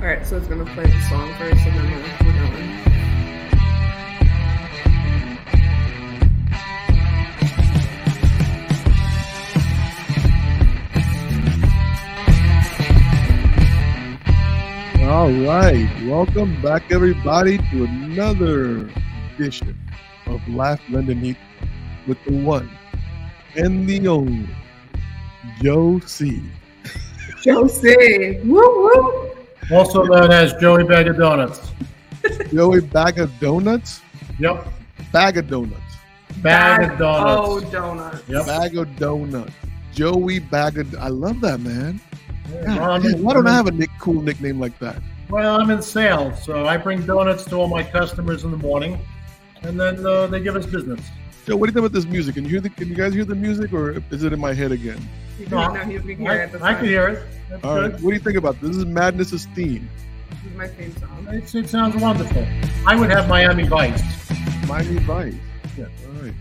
All right, so it's gonna play the song first, and then we're, going. All right, welcome back everybody to another edition of Laugh London Eat with the one and the only Joe C. Josie, woo woo. Also known as Joey Bag of Donuts. Joey Bag of Donuts, Yep. Bag of Donuts, Bag of Donuts. Oh, donuts. Yep. Bag of Donuts, Joey Bag of. I love that man. Well, God, I'm damn, in- why don't I have a nick, cool nickname like that? Well, I'm in sales, so I bring donuts to all my customers in the morning, and then uh, they give us business. Joe, what do you think about this music? Can you hear the? Can you guys hear the music, or is it in my head again? You No, can, no, you can hear I, it. That's I fine. can hear it. That's All right, good. what do you think about this? This is Madness's theme. This is my theme song. It's, it sounds wonderful. I would have Miami Vice. Miami Vice. Yeah. All right.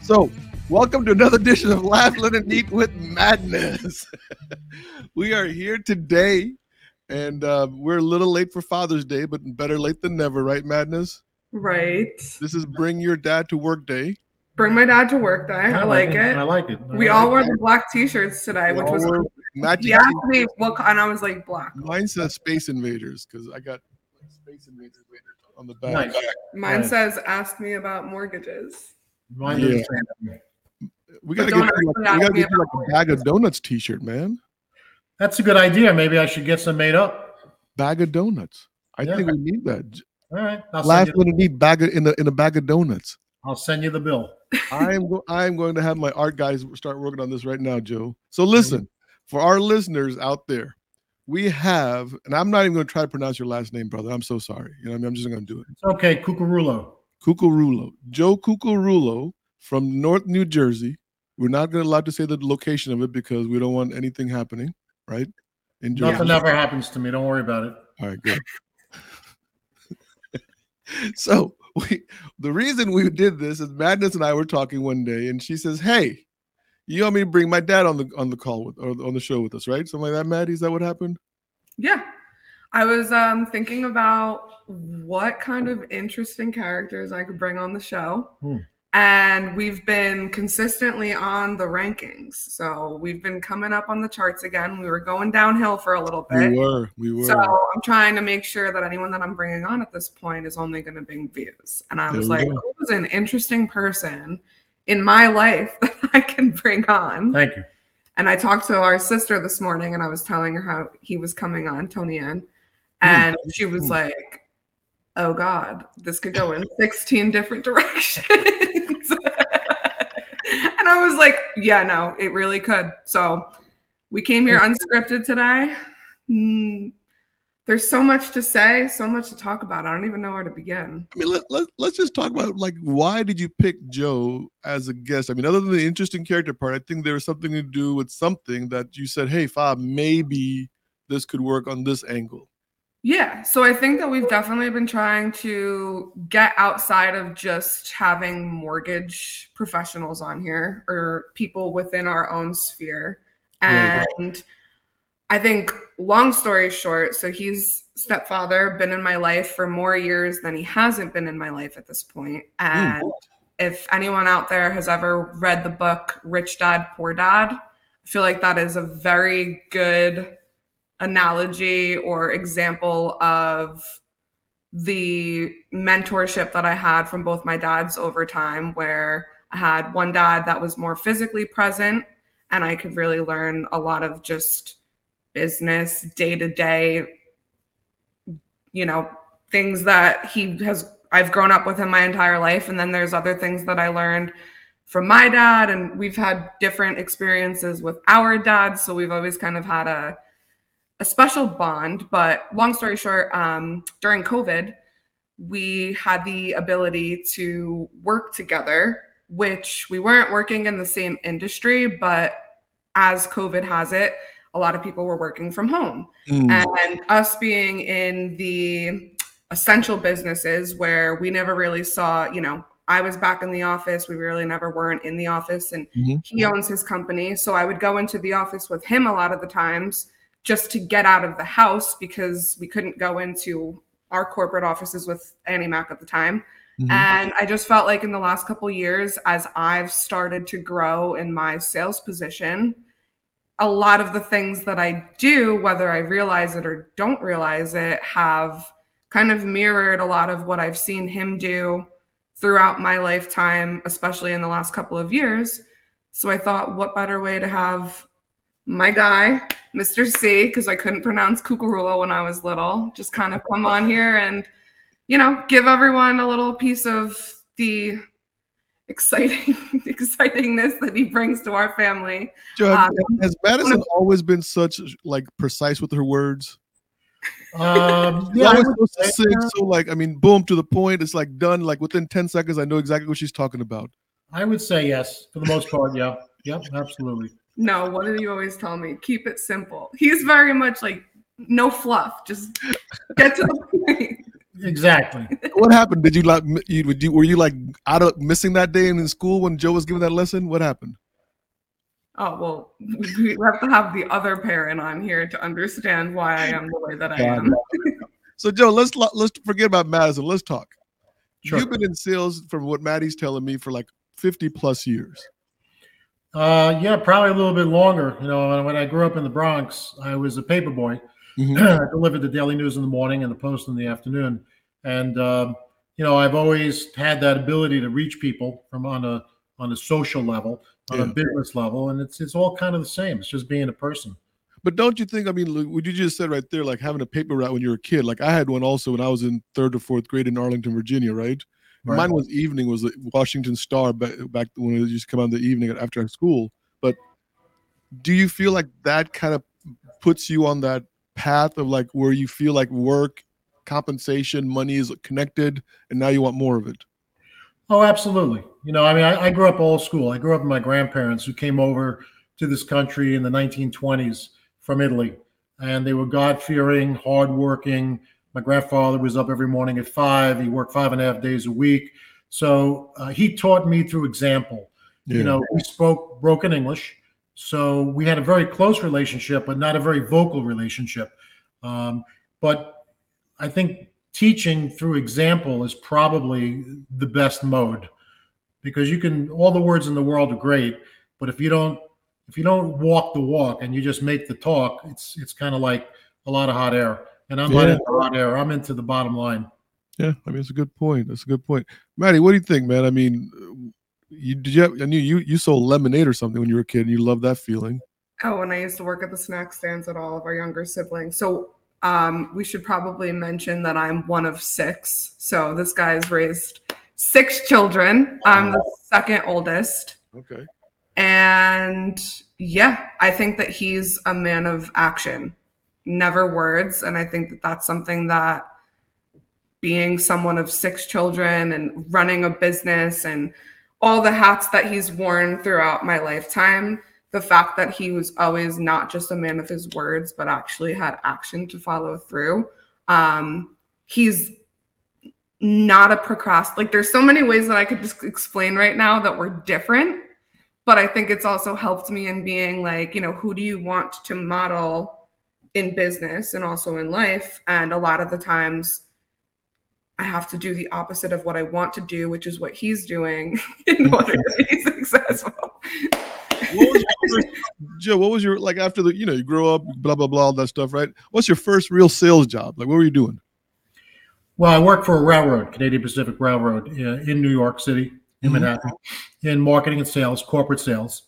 So, welcome to another edition of Laugh, Let It Eat with Madness. we are here today, and uh, we're a little late for Father's Day, but better late than never, right, Madness? Right. This is Bring Your Dad to Work Day. Bring my dad to work day. I like it. I like it. I We like all it. wore the black t-shirts today, which was were matching. he asked me what co- and I was like black. Mine says Space Invaders because I got Space Invaders on the back. Nice. Mine Right. says ask me about mortgages. Mine Yeah. does. We gotta get you like, we gotta get you like a bag of donuts T-shirt, man. That's a good idea. Maybe I should get some made up. Bag of donuts. I Yeah. think we need that. All right. I'll Laugh, send, you, Let It Eat bag of, in a in a bag of donuts. I'll send you the bill. I am go- I am going to have my art guys start working on this right now, Joe. So mm-hmm. listen, for our listeners out there, we have, and I'm not even going to try to pronounce your last name, brother. I'm so sorry. You know, what I mean, I'm just going to do it. It's okay. Cucarulo. Cucarulo, Joe Cucarulo from North New Jersey. We're not going to allowed to say the location of it because we don't want anything happening, right? In Jersey. Nothing ever happens to me. Don't worry about it. All right, good. so we the reason we did this is Madness and I were talking one day, and she says, "Hey, you want me to bring my dad on the on the call with or on the show with us, right? Something like that, Maddie. Is that what happened? Yeah. I was um thinking about what kind of interesting characters I could bring on the show. Hmm. And we've been consistently on the rankings. So we've been coming up on the charts again. We were going downhill for a little bit. We were, we were. So I'm trying to make sure that anyone that I'm bringing on at this point is only going to bring views. And I was like, go. who's an interesting person in my life that I can bring on? Thank you. And I talked to our sister this morning and I was telling her how he was coming on, Tony Ann. Hmm. And she was Hmm. like, oh God, this could go in 16 different directions. I was like, yeah, no, it really could. So we came here unscripted today. Mm, there's so much to say, so much to talk about. I don't even know where to begin. I mean, let, let, let's just talk about like why did you pick Joe as a guest? I mean, other than the interesting character part, I think there was something to do with something that you said, "Hey, Fab, maybe this could work on this angle." Yeah, so I think that we've definitely been trying to get outside of just having mortgage professionals on here or people within our own sphere. And I think, long story short, so he's stepfather, been in my life for more years than he hasn't been in my life at this point. Mm. And if anyone out there has ever read the book Rich Dad, Poor Dad, I feel like that is a very good analogy or example of the mentorship that I had from both my dads over time, where I had one dad that was more physically present, and I could really learn a lot of just business, day to day, you know, things that he has, I've grown up with him my entire life. And then there's other things that I learned from my dad, and we've had different experiences with our dads. So we've always kind of had a, a special bond. But long story short, um, during COVID, we had the ability to work together, which we weren't working in the same industry, but as COVID has it, a lot of people were working from home. Mm, And us being in the essential businesses where we never really saw, you know, I was back in the office. We really never weren't in the office. And Mhm. he owns his company. So I would go into the office with him a lot of the times just to get out of the house because we couldn't go into our corporate offices with AnnieMac at the time. Mm-hmm. And I just felt like in the last couple years, as I've started to grow in my sales position, a lot of the things that I do, whether I realize it or don't realize it, have kind of mirrored a lot of what I've seen him do throughout my lifetime, especially in the last couple of years. So I thought, what better way to have my guy, Mr. C, because I couldn't pronounce Cucarulo when I was little, just kind of come on here and, you know, give everyone a little piece of the exciting excitingness that he brings to our family. Joe, um, has Madison always been such like precise with her words? Um, yeah, I was supposed to sing, so like I mean, boom to the point. It's like done. Like within ten seconds, I know exactly what she's talking about. I would say yes for the most part. Yeah, yep, absolutely. No, what do you always tell me? Keep it simple. He's very much like no fluff. Just get to the point. Exactly. What happened? Did you like you, you were you like out of missing that day in school when Joe was giving that lesson? What happened? Oh well, we have to have the other parent on here to understand why I am the way that I am. so Joe, let's let's forget about Madison. Let's talk. Sure. You've been in sales from what Maddie's telling me for like 50 plus years. Uh, yeah, probably a little bit longer. You know, when I grew up in the Bronx, I was a paper boy. Mm-hmm. I delivered the Daily News in the morning and the Post in the afternoon. And um, you know, I've always had that ability to reach people from on a on a social level, on yeah. a business level, and it's it's all kind of the same. It's just being a person. But don't you think? I mean, what you just said right there, like having a paper route when you were a kid. Like I had one also when I was in third or fourth grade in Arlington, Virginia, right? Right. Mine was evening, was the Washington Star back back when it used to come out in the evening after school. But do you feel like that kind of puts you on that path of like where you feel like work compensation, money is connected, and now you want more of it. Oh, absolutely. You know, I mean, I, I grew up old school. I grew up with my grandparents who came over to this country in the 1920s from Italy, and they were God fearing, hardworking. My grandfather was up every morning at five. He worked five and a half days a week. So uh, he taught me through example. Yeah. You know, we spoke broken English. So we had a very close relationship, but not a very vocal relationship. Um, but I think teaching through example is probably the best mode because you can all the words in the world are great, but if you don't if you don't walk the walk and you just make the talk, it's it's kind of like a lot of hot air. And I'm yeah. not into hot air. I'm into the bottom line. Yeah, I mean it's a good point. That's a good point, Maddie. What do you think, man? I mean, you did you? Have, I knew you you sold lemonade or something when you were a kid, and you loved that feeling. Oh, when I used to work at the snack stands at all of our younger siblings. So um, we should probably mention that I'm one of six. So this guy's raised six children. I'm the second oldest. Okay. And yeah, I think that he's a man of action, never words. And I think that that's something that being someone of six children and running a business and all the hats that he's worn throughout my lifetime the fact that he was always not just a man of his words, but actually had action to follow through. Um, he's not a procrast. Like there's so many ways that I could just explain right now that we're different, but I think it's also helped me in being like, you know, who do you want to model in business and also in life? And a lot of the times I have to do the opposite of what I want to do, which is what he's doing in order to be successful what was first, Joe? What was your like after the you know you grow up, blah blah blah, all that stuff, right? What's your first real sales job? Like, what were you doing? Well, I worked for a railroad, Canadian Pacific Railroad, uh, in New York City, in mm-hmm. Manhattan, in marketing and sales, corporate sales.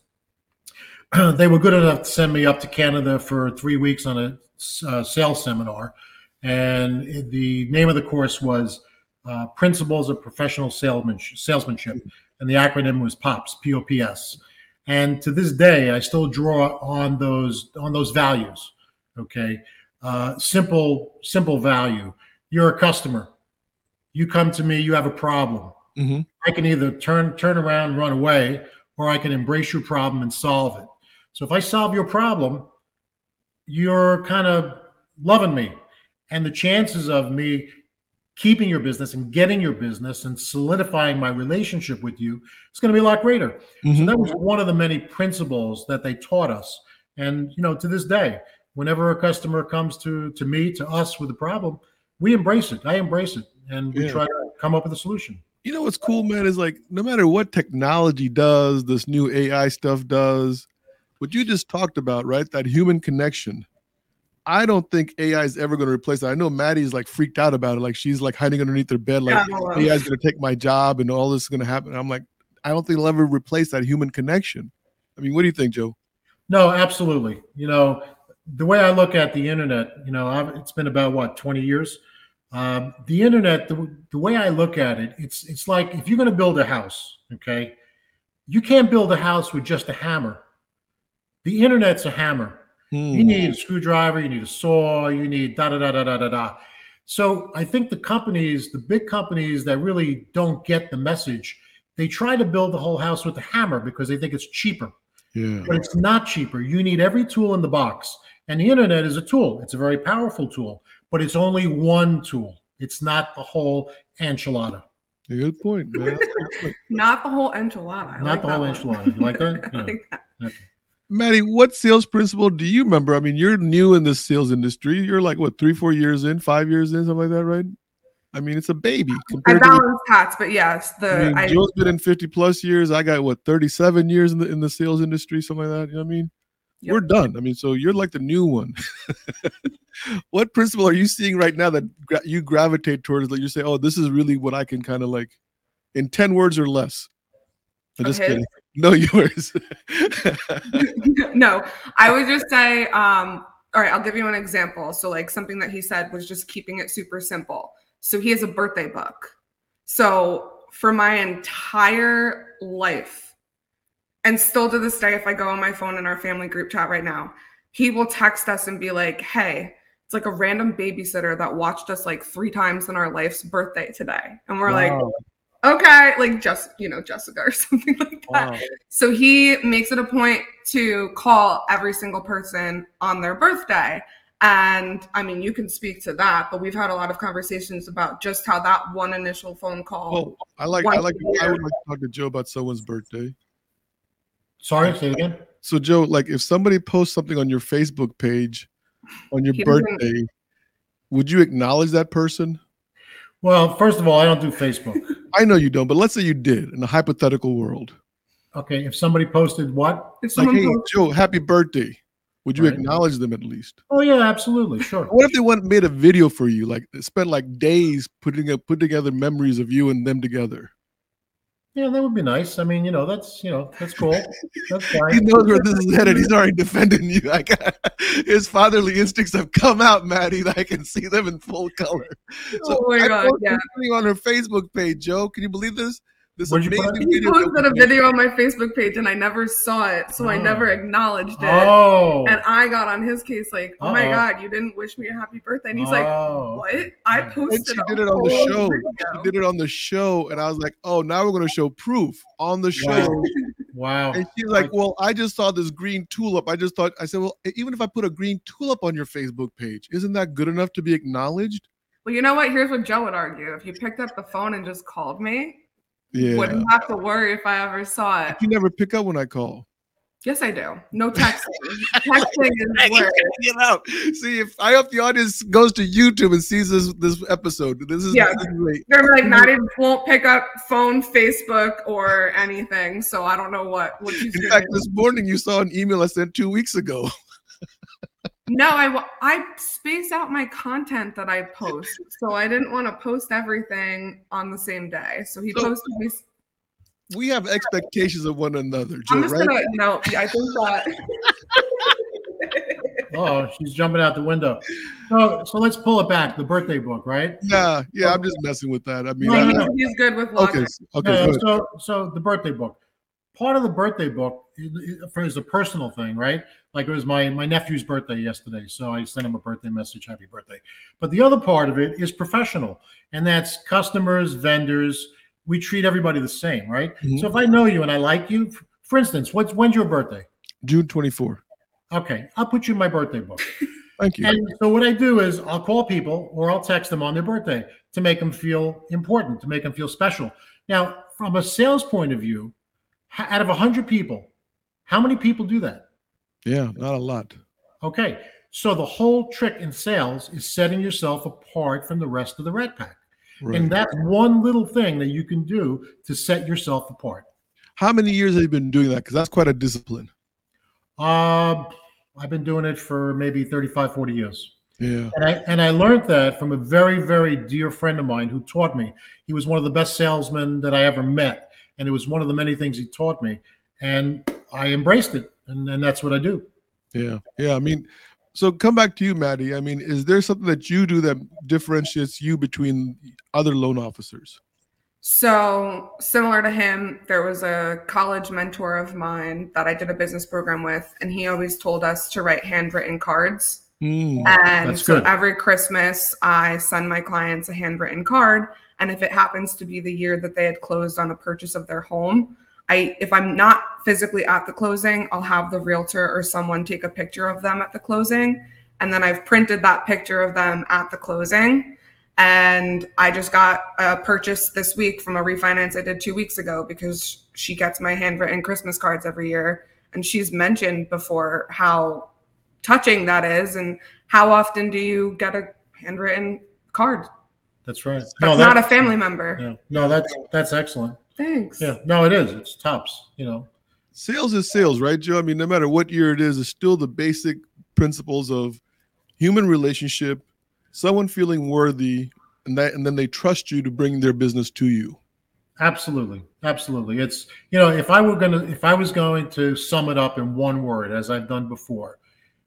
they were good enough to send me up to Canada for three weeks on a uh, sales seminar, and the name of the course was uh, Principles of Professional Salesmanship, Salesmanship, and the acronym was POPS, P-O-P-S and to this day i still draw on those on those values okay? Uh, simple simple value. You're a customer. You come to me you have a problem. Mm-hmm. i can either turn turn around run away or i can embrace your problem and solve it so if i solve your problem you're kind of loving me and the chances of me keeping your business and getting your business and solidifying my relationship with you is going to be a lot greater. Mm-hmm. So that was one of the many principles that they taught us. And you know, to this day, whenever a customer comes to to me to us with a problem, we embrace it. I embrace it, and we Yeah. try to come up with a solution. You know what's cool, man, is like no matter what technology does, this new AI stuff does, what you just talked about, right? That human connection. I don't think AI is ever going to replace that. I know Maddie's like freaked out about it. Like she's like hiding underneath her bed, like Yeah, AI is going to take my job and all this is going to happen. I'm like, I don't think it'll ever replace that human connection. I mean, what do you think, Joe? No, absolutely. You know, the way I look at the internet, you know, I've, it's been about what twenty years. Um, the internet, the, the way I look at it, it's it's like if you're going to build a house, okay, you can't build a house with just a hammer. The internet's a hammer. Hmm. You need a screwdriver, you need a saw, you need da da da da da da da. So I think the companies, the big companies that really don't get the message, they try to build the whole house with a hammer because they think it's cheaper Yeah. but it's not cheaper. You need every tool in the box. And the internet is a tool. It's a very powerful tool, but it's only one tool. It's not the whole enchilada. Good point, man. That's a good point. Not the whole enchilada. I not like the whole one. enchilada. You like that? I Yeah. like that. Maddie, what sales principle do you remember? I mean, you're new in the sales industry. You're like what, three, four years in, five years in, something like that, right? I mean, it's a baby I balance hats, but yes, the I mean, I, Joe's been in 50 plus years. I got what 37 years in the in the sales industry, something like that. You know what I mean? Yep. We're done. I mean, so you're like the new one. what principle are you seeing right now that gra- you gravitate towards that you say, oh, this is really what I can kind of like in 10 words or less? I'm just kidding. No, yours. no, I would just say, um, all right, I'll give you an example. So, like something that he said was just keeping it super simple. So, he has a birthday book. So, for my entire life, and still to this day, if I go on my phone in our family group chat right now, he will text us and be like, hey, it's like a random babysitter that watched us like three times in our life's birthday today. And we're like, Wow. Okay, like just, you know, Jessica or something like that. Wow. So he makes it a point to call every single person on their birthday. And I mean, you can speak to that, but we've had a lot of conversations about just how that one initial phone call. Well, I like I like a I year. would like to talk to Joe about someone's birthday. Sorry, say it again. So Joe, like if somebody posts something on your Facebook page on your He birthday, would you acknowledge that person? Well, first of all, I don't do Facebook. I know you don't, but let's say you did in a hypothetical world. Okay, if somebody posted what? if Like, hey, posts- Joe, happy birthday. Would you Right. acknowledge them at least? Oh yeah, absolutely, sure. What if they went made a video for you, like spent like days putting up put together memories of you and them together? Yeah, that would be nice. I mean, you know, that's you know, that's cool. That's fine. He fine. knows where this is headed. He's already defending you. I got, his fatherly instincts have come out, Maddie. I can see them in full color. Oh my God, yeah. on her Facebook page, Joe. Can you believe this? This What'd amazing up? he video. that posted a video on my Facebook page and I never saw it, so I never Oh. acknowledged it. Oh, And I got on his case like, oh my Uh-oh. God, you didn't wish me a happy birthday. And he's like, Oh. what? I posted And she did it on the show. video." She did it on the show, and I was like, "Oh, now we're going to show proof on the show." Wow. Wow. And she's like, "Well, I just saw this green tulip. I just thought." I said, "Well, even if I put a green tulip on your Facebook page, isn't that good enough to be acknowledged?" Well, you know what? Here's what Joe would argue. If you picked up the phone and just called me, Yeah. wouldn't have to worry if I ever saw it. You never pick up when I call. Yes, I do. No texting. texting is worse. Get out. See, if I hope the audience goes to YouTube and sees this this episode. This is, Yeah. great. They're like, Maddie won't pick up phone, Facebook, or anything. So I don't know what what she's In doing. fact, this morning you saw an email I sent two weeks ago. No, I wa- I space out my content that I post, so I didn't want to post everything on the same day. So he So- posted me. We have expectations of one another, Joe, I'm just right? gonna no. I think that Oh, she's jumping out the window. So, so let's pull it back. The birthday book, right? Yeah, yeah, I'm just messing with that. I mean, No, I- no, no. he's good with okay, logic. s- okay, Yeah, so, so the birthday book. Part of the birthday book is a personal thing, right? Like it was my my nephew's birthday yesterday, so I sent him a birthday message, happy birthday. But the other part of it is professional, and that's customers, vendors. We treat everybody the same, right? Mhm. So if I know you and I like you, for instance, what's when's your birthday? June 24. Okay, I'll put you in my birthday book. Thank you. And so what I do is I'll call people or I'll text them on their birthday to make them feel important, to make them feel special. Now, from a sales point of view, out of 100 people, how many people do that? Yeah, not a lot. Okay. So the whole trick in sales is setting yourself apart from the rest of the red pack. Right. And that's one little thing that you can do to set yourself apart. How many years have you been doing that? Because that's quite a discipline. Uh, I've been doing it for maybe 35, 40 years. Yeah. And I and I learned that from a very, very dear friend of mine who taught me. He was one of the best salesmen that I ever met. And it was one of the many things he taught me. And I embraced it. And, and that's what I do. Yeah. Yeah. I mean, so come back to you, Maddie. I mean, is there something that you do that differentiates you between other loan officers? So, similar to him, there was a college mentor of mine that I did a business program with, and he always told us to write handwritten cards. Mm. And That's so every Christmas, I send my clients a handwritten card. And if it happens to be the year that they had closed on a purchase of their home, I if I'm not physically at the closing, I'll have the realtor or someone take a picture of them at the closing. And then I've printed that picture of them at the closing. And I just got a purchase this week from a refinance I did two weeks ago because she gets my handwritten Christmas cards every year. And she's mentioned before how touching that is and how often do you get a handwritten card That's right. that's not a family member Yeah. No, that's that's excellent. Thanks Yeah. No, it is. It's tops. You know. Sales is sales, right, Joe? I mean, no matter what year it is, it's still the basic principles of human relationship, someone feeling worthy, and that, and then they trust you to bring their business to you. Absolutely, absolutely. It's you know, if I were gonna, if I was going to sum it up in one word, as I've done before,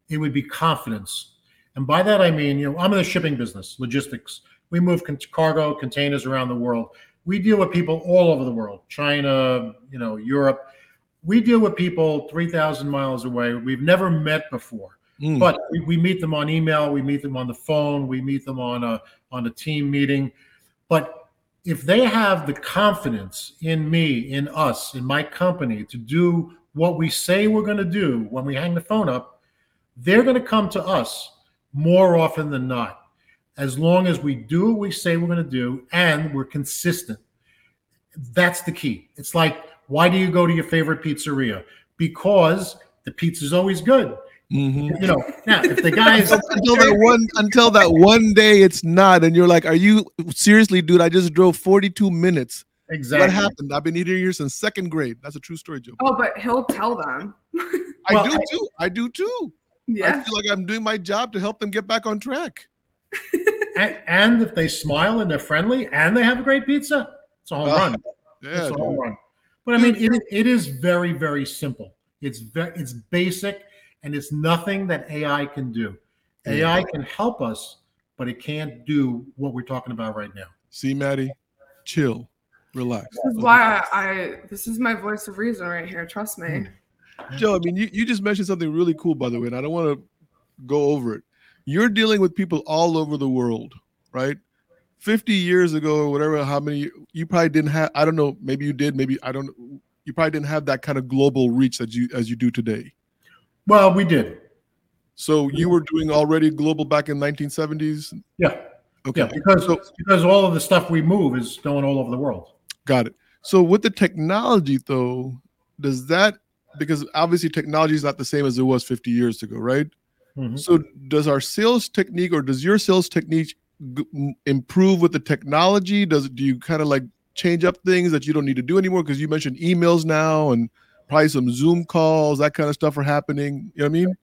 it would be confidence. And by that I mean, you know, I'm in the shipping business, logistics. We move con- cargo, containers around the world. We deal with people all over the world, China, you know, Europe. We deal with people three thousand miles away. We've never met before Mm. but we, we meet them on email we meet them on the phone we meet them on a on a team meeting but if they have the confidence in me in us in my company to do what we say we're going to do when we hang the phone up they're going to come to us more often than not as long as we do what we say we're going to do and we're consistent that's the key. It's like why do you go to your favorite pizzeria? Because the pizza's always good. Mhm. you know now if the guys until that one until that one day it's not and you're like are you seriously dude? I just drove 42 minutes. Exactly. what happened? I've been eating here since second grade. That's a true story joe. Oh but he'll tell them. I Well, do I- too. I do too. Yeah. i feel like i'm doing my job to help them get back on track. And, and if they smile and they're friendly and they have a great pizza it's a home Ah, run. Yeah it's a dude. home run. But i mean it, it is very very simple. It's very it's basic and it's nothing that ai can do. Ai can help us but it can't do what we're talking about right now. See maddie chill relax. This is why I, I this is my voice of reason right here trust me. Joe, I mean, you, you just mentioned something really cool, by the way, and I don't want to go over it. You're dealing with people all over the world, right? 50 years ago, or whatever, how many you probably didn't have, I don't know, maybe you did, maybe I don't you probably didn't have that kind of global reach that you as you do today. well we did So you were doing already global back in 1970s. yeah Okay. yeah because So- because all of the stuff we move is going all over the world Got it. So with the technology though, does that because obviously technology is not the same as it was 50 years ago, right? Mhm. So does our sales technique or does your sales technique g- improve with the technology? Does do you kind of like change up things that you don't need to do anymore? Because you mentioned emails now and probably some Zoom calls, that kind of stuff are happening. You know what I mean?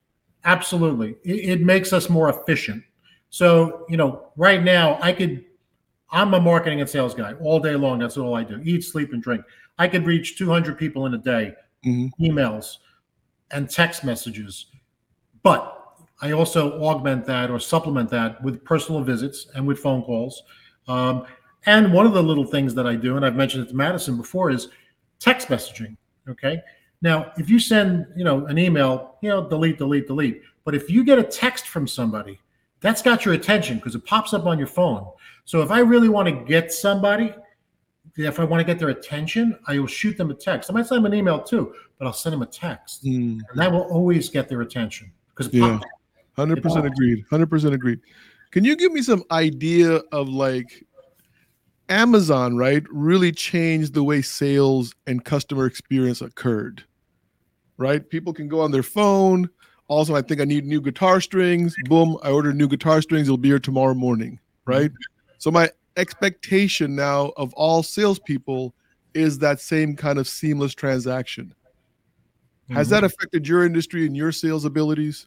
Absolutely. It, it makes us more efficient. So, you know, right now I could, I'm a marketing and sales guy all day long. That's all I do eat, sleep, and drink. I could reach 200 people in a day, Mhm. emails and text messages. But I also augment that or supplement that with personal visits and with phone calls. Um, and one of the little things that I do, and I've mentioned it to Madison before, is text messaging. Okay. Now, if you send, you know, an email, you know, delete, delete, delete. But if you get a text from somebody, that's got your attention because it pops up on your phone. So if I really want to get somebody, if I want to get their attention, I will shoot them a text. I might send them an email too, but I'll send them a text, Mm, and that will always get their attention because it Yeah. Pops. 100% agreed. 100% agreed. Can you give me some idea of like Amazon, right? Really changed the way sales and customer experience occurred, right? People can go on their phone, Also, I think I need new guitar strings. Boom, I ordered new guitar strings. It'll be here tomorrow morning, right? So my expectation now of all salespeople is that same kind of seamless transaction. Has Mhm. that affected your industry and your sales abilities?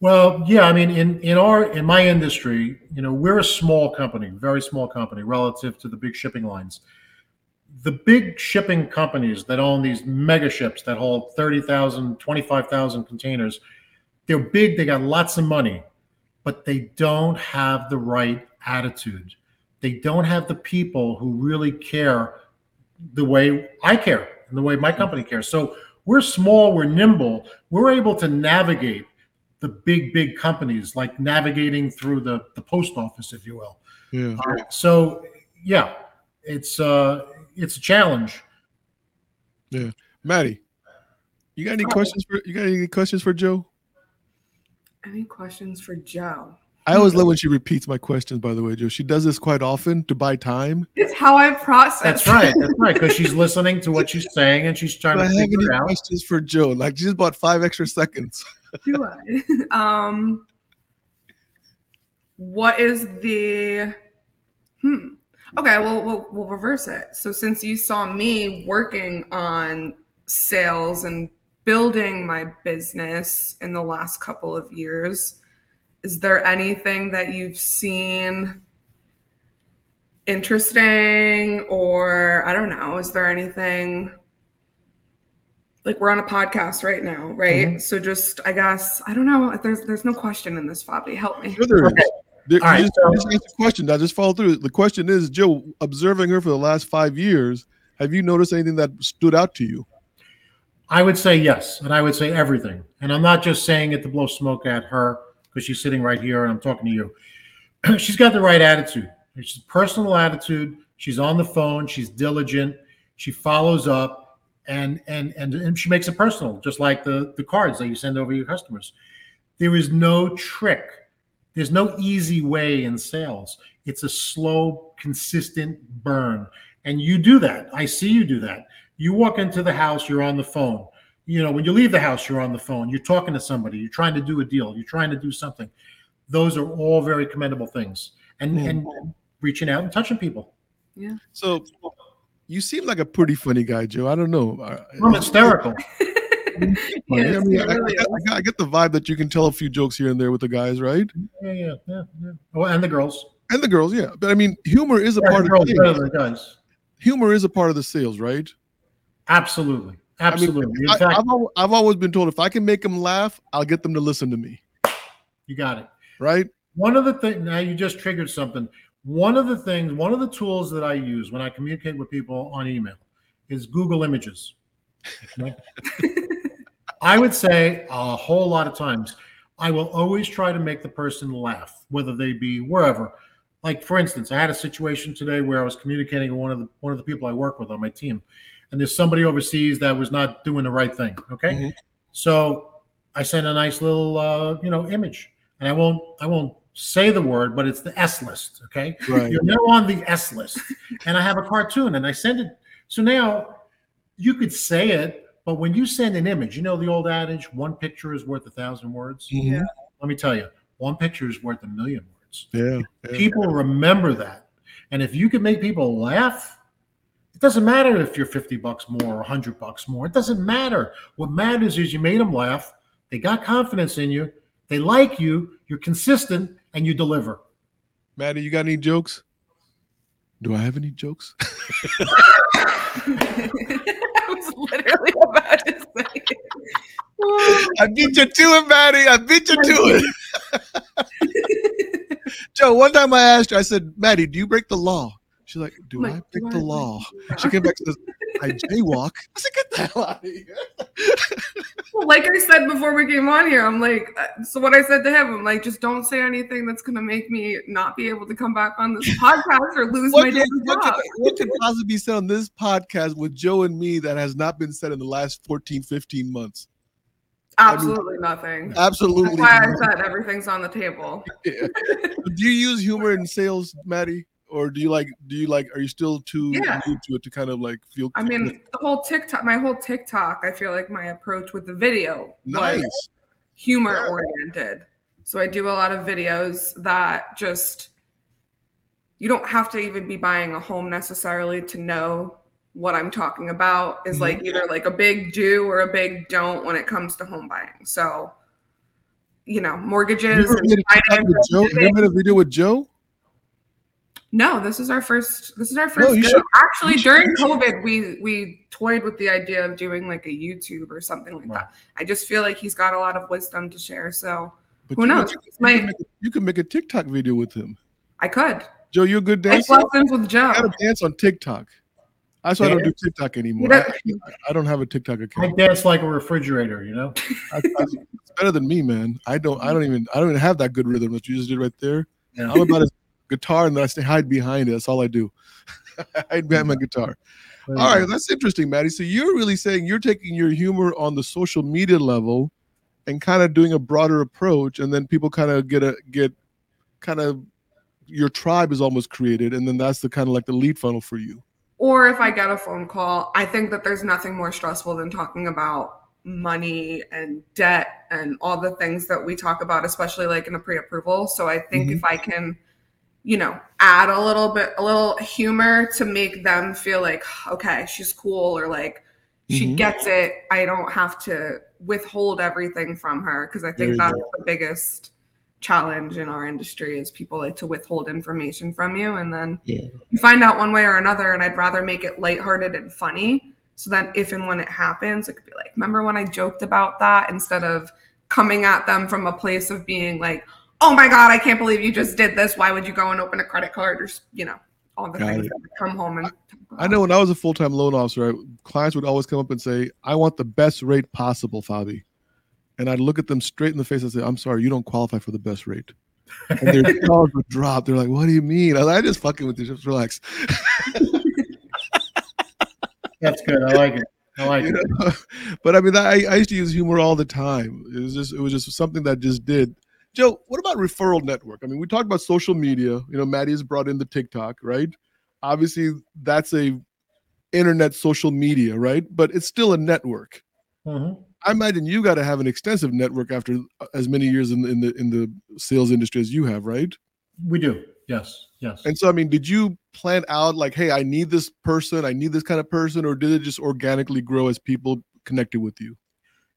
Well, yeah, I mean, in in our in my industry, you know, we're a small company, very small company relative to the big shipping lines. The big shipping companies that own these mega ships that hold 30,000, 25,000 containers, they're big, they got lots of money, but they don't have the right attitude. They don't have the people who really care the way I care and the way my hmm. company cares. So we're small, we're nimble, we're able to navigate the big, big companies, like navigating through the, the post office, if you will. Yeah. Uh, so yeah, it's uh it's a challenge. Yeah maddie, you got any Oh. questions for you got any questions for Joe? Any questions for Joe? I always love when she repeats my questions, by the way, Joe. She does this quite often to buy time. It's how I process. That's right. That's right. Because she's listening to what she's saying and she's trying Do I to have figure any out. questions for Joe? Like she just bought five extra seconds. Do I? um, what is the? Hmm. Okay, well, we'll we'll reverse it. So since you saw me working on sales and building my business in the last couple of years, is there anything that you've seen interesting or I don't know, is there anything like we're on a podcast right now, right? Mm-hmm. So just I guess I don't know. There's there's no question in this, Fobby. Help me. Sure there is. Okay. There- All right, you just, so- you just asked a question. I just follow through. The question is, Joe, observing her for the last five years, have you noticed anything that stood out to you? I would say yes, and I would say everything. And I'm not just saying it to blow smoke at her because she's sitting right here and I'm talking to you. she's got the right attitude. She's a personal attitude. She's on the phone. She's diligent. She follows up, and and and, and she makes it personal, just like the the cards that you send over your customers. There is no trick. There's no easy way in sales. It's a slow, consistent burn, and you do that. I see you do that. You walk into the house, you're on the phone. You know, when you leave the house, you're on the phone. You're talking to somebody. You're trying to do a deal. You're trying to do something. Those are all very commendable things. And Mm. and reaching out and touching people. Yeah. So you seem like a pretty funny guy, Joe. I don't know. I, I'm hysterical. I, mean, it I, really I- I get- the vibe that you can tell a few jokes here and there with the guys, right? Yeah, yeah, yeah, yeah. Oh, and the girls. And the girls, yeah. But I mean, humor is a Yeah, part the of the better the guys. Humor is a part of the sales, right? Absolutely. Absolutely. In I, fact, I've, al- I've always been told if I can make them laugh, I'll get them to listen to me, you got it. right? One of the things now you just triggered something. One of the things, one of the tools that I use when I communicate with people on email is Google Images. I would say a whole lot of times, I will always try to make the person laugh, whether they be wherever. Like for instance, I had a situation today where I was communicating with one of the one of the people I work with on my team, and there's somebody overseas that was not doing the right thing. Okay, Mhm. so I sent a nice little uh, you know image, and I won't I won't say the word, but it's the S list. Okay, Right. you're now on the S list, and I have a cartoon, and I send it. So now you could say it, but when you send an image, you know the old adage, one picture is worth a thousand words. Mhm. Let me tell you, one picture is worth a million words. Yeah. yeah. People remember that, and if you can make people laugh. It doesn't matter if you're 50 bucks more or 100 bucks more. It doesn't matter. What matters is you made them laugh. They got confidence in you. They like you. You're consistent and you deliver. Maddie, you got any jokes? Do I have any jokes? I was literally about to say. I beat you to it, Maddie. I beat you to it. Joe, one time I asked her, I said, Maddie, do you break the law? She's like, Do Like, I break I the break law? the She came back and says, I jaywalk. I said, Get the hell out of here. Well, like I said before we came on here, I'm like, uh, so what I said to him, I'm like, just don't say anything that's gonna make me not be able to come back on this podcast or lose What my could, day what, job. could, what could possibly be said on this podcast with Joe and me that has not been said in the last 14, 15 months? Absolutely nothing. Absolutely. That's why I said everything's on the table. Yeah. do you use humor in sales, Maddie? Or do you like do you like are you still too Yeah. new to it to kind of like feel I mean, the whole TikTok, my whole TikTok, I feel like my approach with the video nice. humor oriented. So I do a lot of videos that just you don't have to even be buying a home necessarily to know what I'm talking about is Mhm. like either like a big do or a big don't when it comes to home buying. So, you know, mortgages ever and made a TikTok finance with Joe? Have you ever a video with Joe? No, this is our first. This is our first. you should- Actually, you during should- COVID, we we toyed with the idea of doing like a YouTube or something like Right. that. I just feel like he's got a lot of wisdom to share. So But Who you knows? could- You, Might- could make a, you could make a TikTok video with him. I could. Joe, you're a good Take dancer? lessons with Joe. I gotta dance on TikTok. That's why I don't do TikTok anymore. I, You I don't have a TikTok account. I account. dance like a refrigerator, you know. I, I, it's better than me, man. I don't. I don't even. I don't even have that good rhythm that you just did right there. Yeah. I'm about a guitar and then I stay hide behind it. That's all I do. hide behind my guitar. All right, that's interesting, Maddie. So you're really saying you're taking your humor on the social media level and kind of doing a broader approach, and then people kind of get a get kind of your tribe is almost created, and then that's the kind of like the lead funnel for you. Or if I get a phone call, I think that there's nothing more stressful than talking about money and debt and all the things that we talk about, especially like in a pre-approval. So I think Mhm. if I can, you know, add a little bit, a little humor to make them feel like, okay, she's cool, or like she Mhm. gets it. I don't have to withhold everything from her because I think that's go. the biggest challenge in our industry is people like to withhold information from you and then Yeah. you find out one way or another and i'd rather make it lighthearted and funny so that if and when it happens it could be like remember when i joked about that instead of coming at them from a place of being like oh my god i can't believe you just did this why would you go and open a credit card or you know all the Got things that come home and I know when I was a full time loan officer, clients would always come up and say, "I want the best rate possible, Fobby," and I'd look at them straight in the face and say, "I'm sorry, you don't qualify for the best rate." And their jaws would drop. They're like, "What do you mean?" I was like, "I just fucking with you. Just relax." That's good. I like it. I like You it. know? but I mean, I, I used to use humor all the time. It was just it was just something that just did. Joe, what about referral network? I mean, we talked about social media. You know, Maddie has brought in the TikTok, right? Obviously, that's a internet social media, right? But it's still a network. Mhm. I imagine you got to have an extensive network after uh, as many years in, in the in the sales industry as you have, right? We do. Yes. Yes. And so, I mean, did you plan out like, hey, I need this person, I need this kind of person, or did it just organically grow as people connected with you?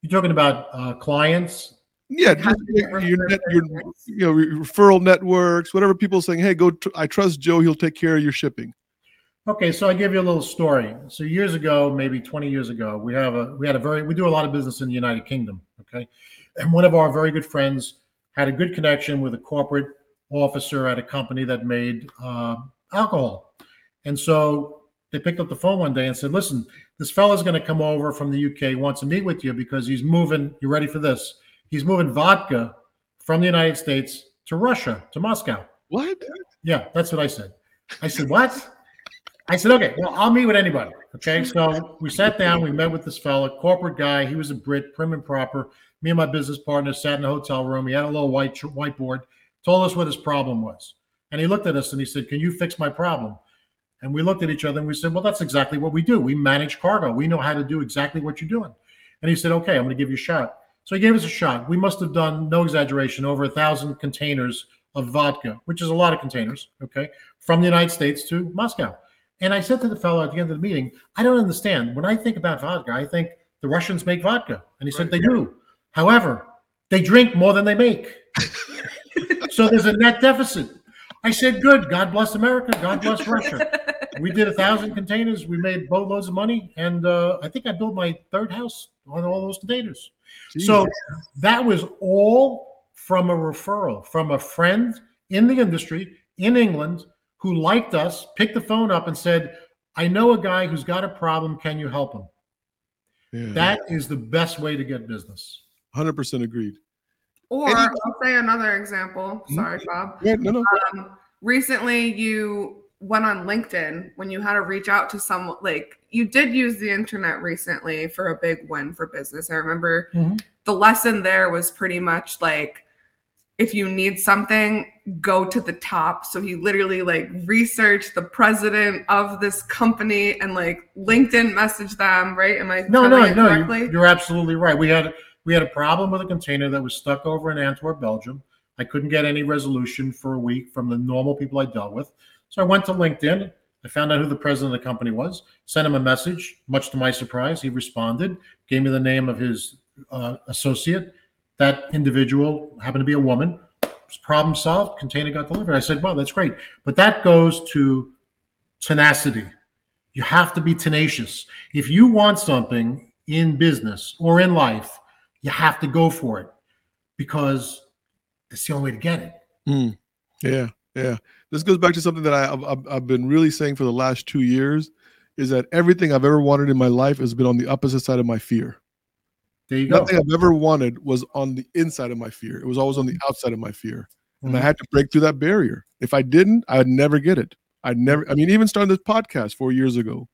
You're talking about uh, clients. Yeah, just you your, your, net, your you know referral networks, whatever people saying, hey, go. Tr- I trust Joe; he'll take care of your shipping. Okay, so I give you a little story. So years ago, maybe 20 years ago, we have a we had a very we do a lot of business in the United Kingdom. Okay, and one of our very good friends had a good connection with a corporate officer at a company that made uh, alcohol, and so they picked up the phone one day and said, "Listen, this fellow's going to come over from the UK, wants to meet with you because he's moving. You ready for this? He's moving vodka from the United States to Russia to Moscow." What? Yeah, that's what I said. I said, what? I said, okay, well, I'll meet with anybody. Okay. So we sat down, we met with this fella, corporate guy. He was a Brit, prim and proper. Me and my business partner sat in a hotel room. He had a little white whiteboard, told us what his problem was. And he looked at us and he said, Can you fix my problem? And we looked at each other and we said, Well, that's exactly what we do. We manage cargo. We know how to do exactly what you're doing. And he said, Okay, I'm going to give you a shot. So he gave us a shot. We must have done, no exaggeration, over a thousand containers of vodka, which is a lot of containers, okay, from the United States to Moscow. And I said to the fellow at the end of the meeting, I don't understand. When I think about vodka, I think the Russians make vodka. And he said, Right. they do. However, they drink more than they make. so there's a net deficit. I said, good. God bless America. God bless Russia. We did a thousand containers. We made boatloads of money. And uh, I think I built my third house on all those containers. So that was all from a referral from a friend in the industry in England who liked us, picked the phone up and said, I know a guy who's got a problem. Can you help him? yeah, That is the best way to get business. hundred percent agreed. or Any- i'll say another example Mhm. sorry bob Yeah, no, no. um, recently you went on linkedin when you had to reach out to someone like you did use the internet recently for a big win for business i remember Mhm. the lesson there was pretty much like if you need something go to the top so he literally like researched the president of this company and like linkedin messaged them right am i No, no, no. correctly? You, you're absolutely right. We had We had a problem with a container that was stuck over in Antwerp, Belgium. I couldn't get any resolution for a week from the normal people I dealt with. So I went to LinkedIn. I found out who the president of the company was, sent him a message. Much to my surprise, he responded, gave me the name of his uh, associate. That individual happened to be a woman. Problem solved, container got delivered. I said, well, that's great. But that goes to tenacity. You have to be tenacious. If you want something in business or in life, you have to go for it because it's the only way to get it. Mm. Yeah, yeah. This goes back to something that I, have I've been really saying for the last two years is that everything I've ever wanted in my life has been on the opposite side of my fear. There you go. Nothing I've ever wanted was on the inside of my fear. It was always on the outside of my fear. And mm-hmm. I had to break through that barrier. If I didn't, I'd never get it. I'd never, I mean, even starting this podcast four years ago,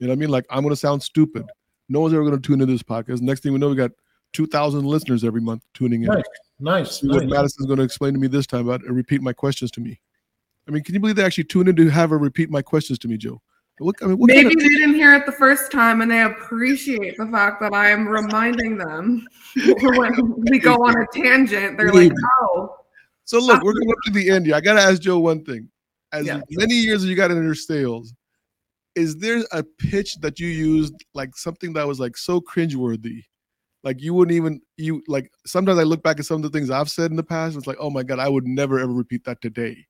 you know what I mean? Like, I'm going to sound stupid. No one's ever going to tune into this podcast. Next thing we know, we got 2,000 listeners every month tuning in. Nice. Nice. See what Madison's going to explain to me this time about and repeat my questions to me. I mean, can you believe they actually tuned in to have her repeat my questions to me, Joe? What, I mean, Maybe kind of- they didn't hear it the first time and they appreciate the fact that I am reminding them when we go on a tangent. They're Maybe. like, oh. So look, we're going up to the end here. I got to ask Joe one thing. As yeah. many years as you got in your sales, is there a pitch that you used, like something that was like so cringeworthy like you wouldn't even you like sometimes I look back at some of the things I've said in the past. It's like, oh my god, I would never ever repeat that today.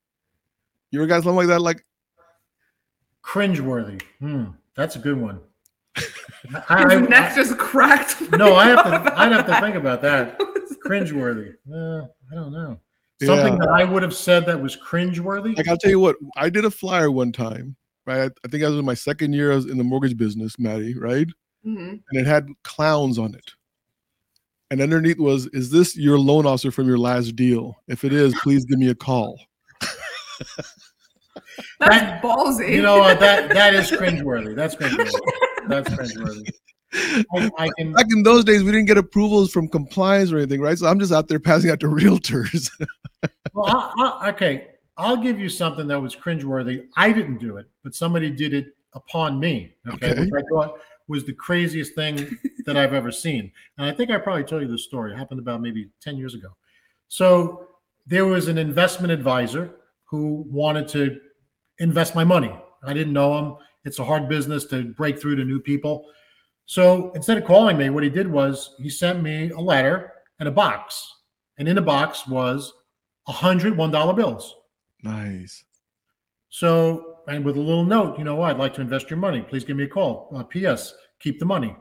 You ever got something like that? Like cringeworthy. Hmm, that's a good one. I, His neck just cracked. No, I have to. I'd have to think about that. cringeworthy. Uh, I don't know. Something yeah. that I would have said that was cringeworthy. Like I'll tell you what, I did a flyer one time. Right, I, think I was in my second year I was in the mortgage business, Maddie. Right, mm-hmm. and it had clowns on it and underneath was, "Is this your loan officer from your last deal? If it is, please give me a call." That's that, ballsy. You know what? That that is cringeworthy. That's cringeworthy. That's cringeworthy. I, I can, Back in those days, we didn't get approvals from compliance or anything, right? So I'm just out there passing out to realtors. well, I, I, okay, I'll give you something that was cringeworthy. I didn't do it, but somebody did it upon me. Okay, okay. which I thought was the craziest thing that I've ever seen. And I think I probably told you this story. It happened about maybe 10 years ago. So there was an investment advisor who wanted to invest my money. I didn't know him. It's a hard business to break through to new people. So instead of calling me, what he did was he sent me a letter and a box. And in the box was a hundred one dollar bills. Nice. So and with a little note, you know, I'd like to invest your money. Please give me a call. Uh, P.S. Keep the money.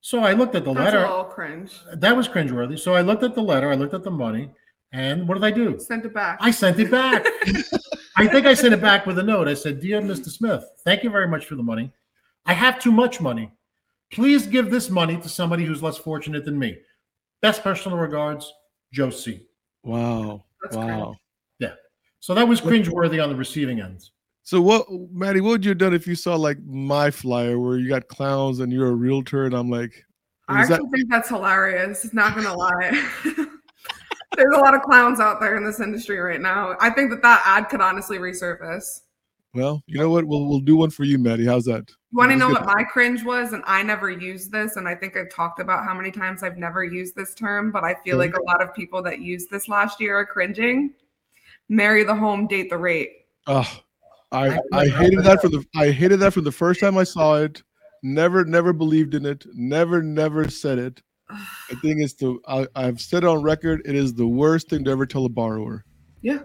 So I looked at the That's letter. all cringe. That was cringeworthy. So I looked at the letter. I looked at the money, and what did I do? Sent it back. I sent it back. I think I sent it back with a note. I said, "Dear Mr. Smith, thank you very much for the money. I have too much money. Please give this money to somebody who's less fortunate than me. Best personal regards, Joe C." Wow. That's wow. Cringe. Yeah. So that was cringeworthy on the receiving end. So what, Maddie? What would you have done if you saw like my flyer where you got clowns and you're a realtor and I'm like, I actually that- think that's hilarious. It's Not gonna lie. There's a lot of clowns out there in this industry right now. I think that that ad could honestly resurface. Well, you know what? We'll we'll do one for you, Maddie. How's that? You want to know what my cringe was? And I never used this, and I think I've talked about how many times I've never used this term, but I feel like a lot of people that used this last year are cringing. Marry the home, date the rate. Oh, I, I hated that from the I hated that from the first time I saw it. Never, never believed in it. Never, never said it. The thing is to I, I've said it on record. It is the worst thing to ever tell a borrower. Yeah,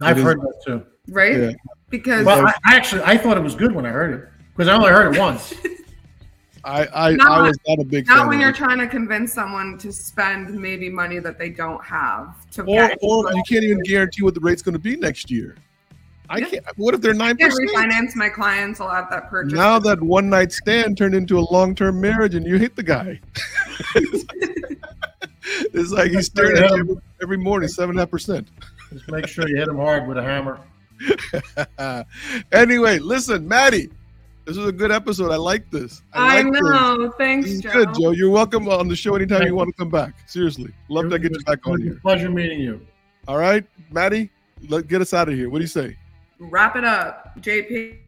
I've heard that too. Right? Yeah. Because well, I, actually I thought it was good when I heard it because I only heard it once. I I, not, I was not a big not when you're it. trying to convince someone to spend maybe money that they don't have to or, or you can't even guarantee what the rate's going to be next year. I yeah. can't. What if they're nine percent? Refinance my clients. I'll have that purchase. Now that one night stand turned into a long term marriage, and you hit the guy. it's like he's staring at you every morning, seven and a half percent. Just make sure you hit him hard with a hammer. anyway, listen, Maddie. This was a good episode. I like this. I, I like know. This. Thanks, this Joe. Good, Joe. You're welcome on the show anytime Thank you want to come back. Seriously, love to get you back on here. Pleasure meeting you. All right, Maddie, let get us out of here. What do you say? Wrap it up. JP.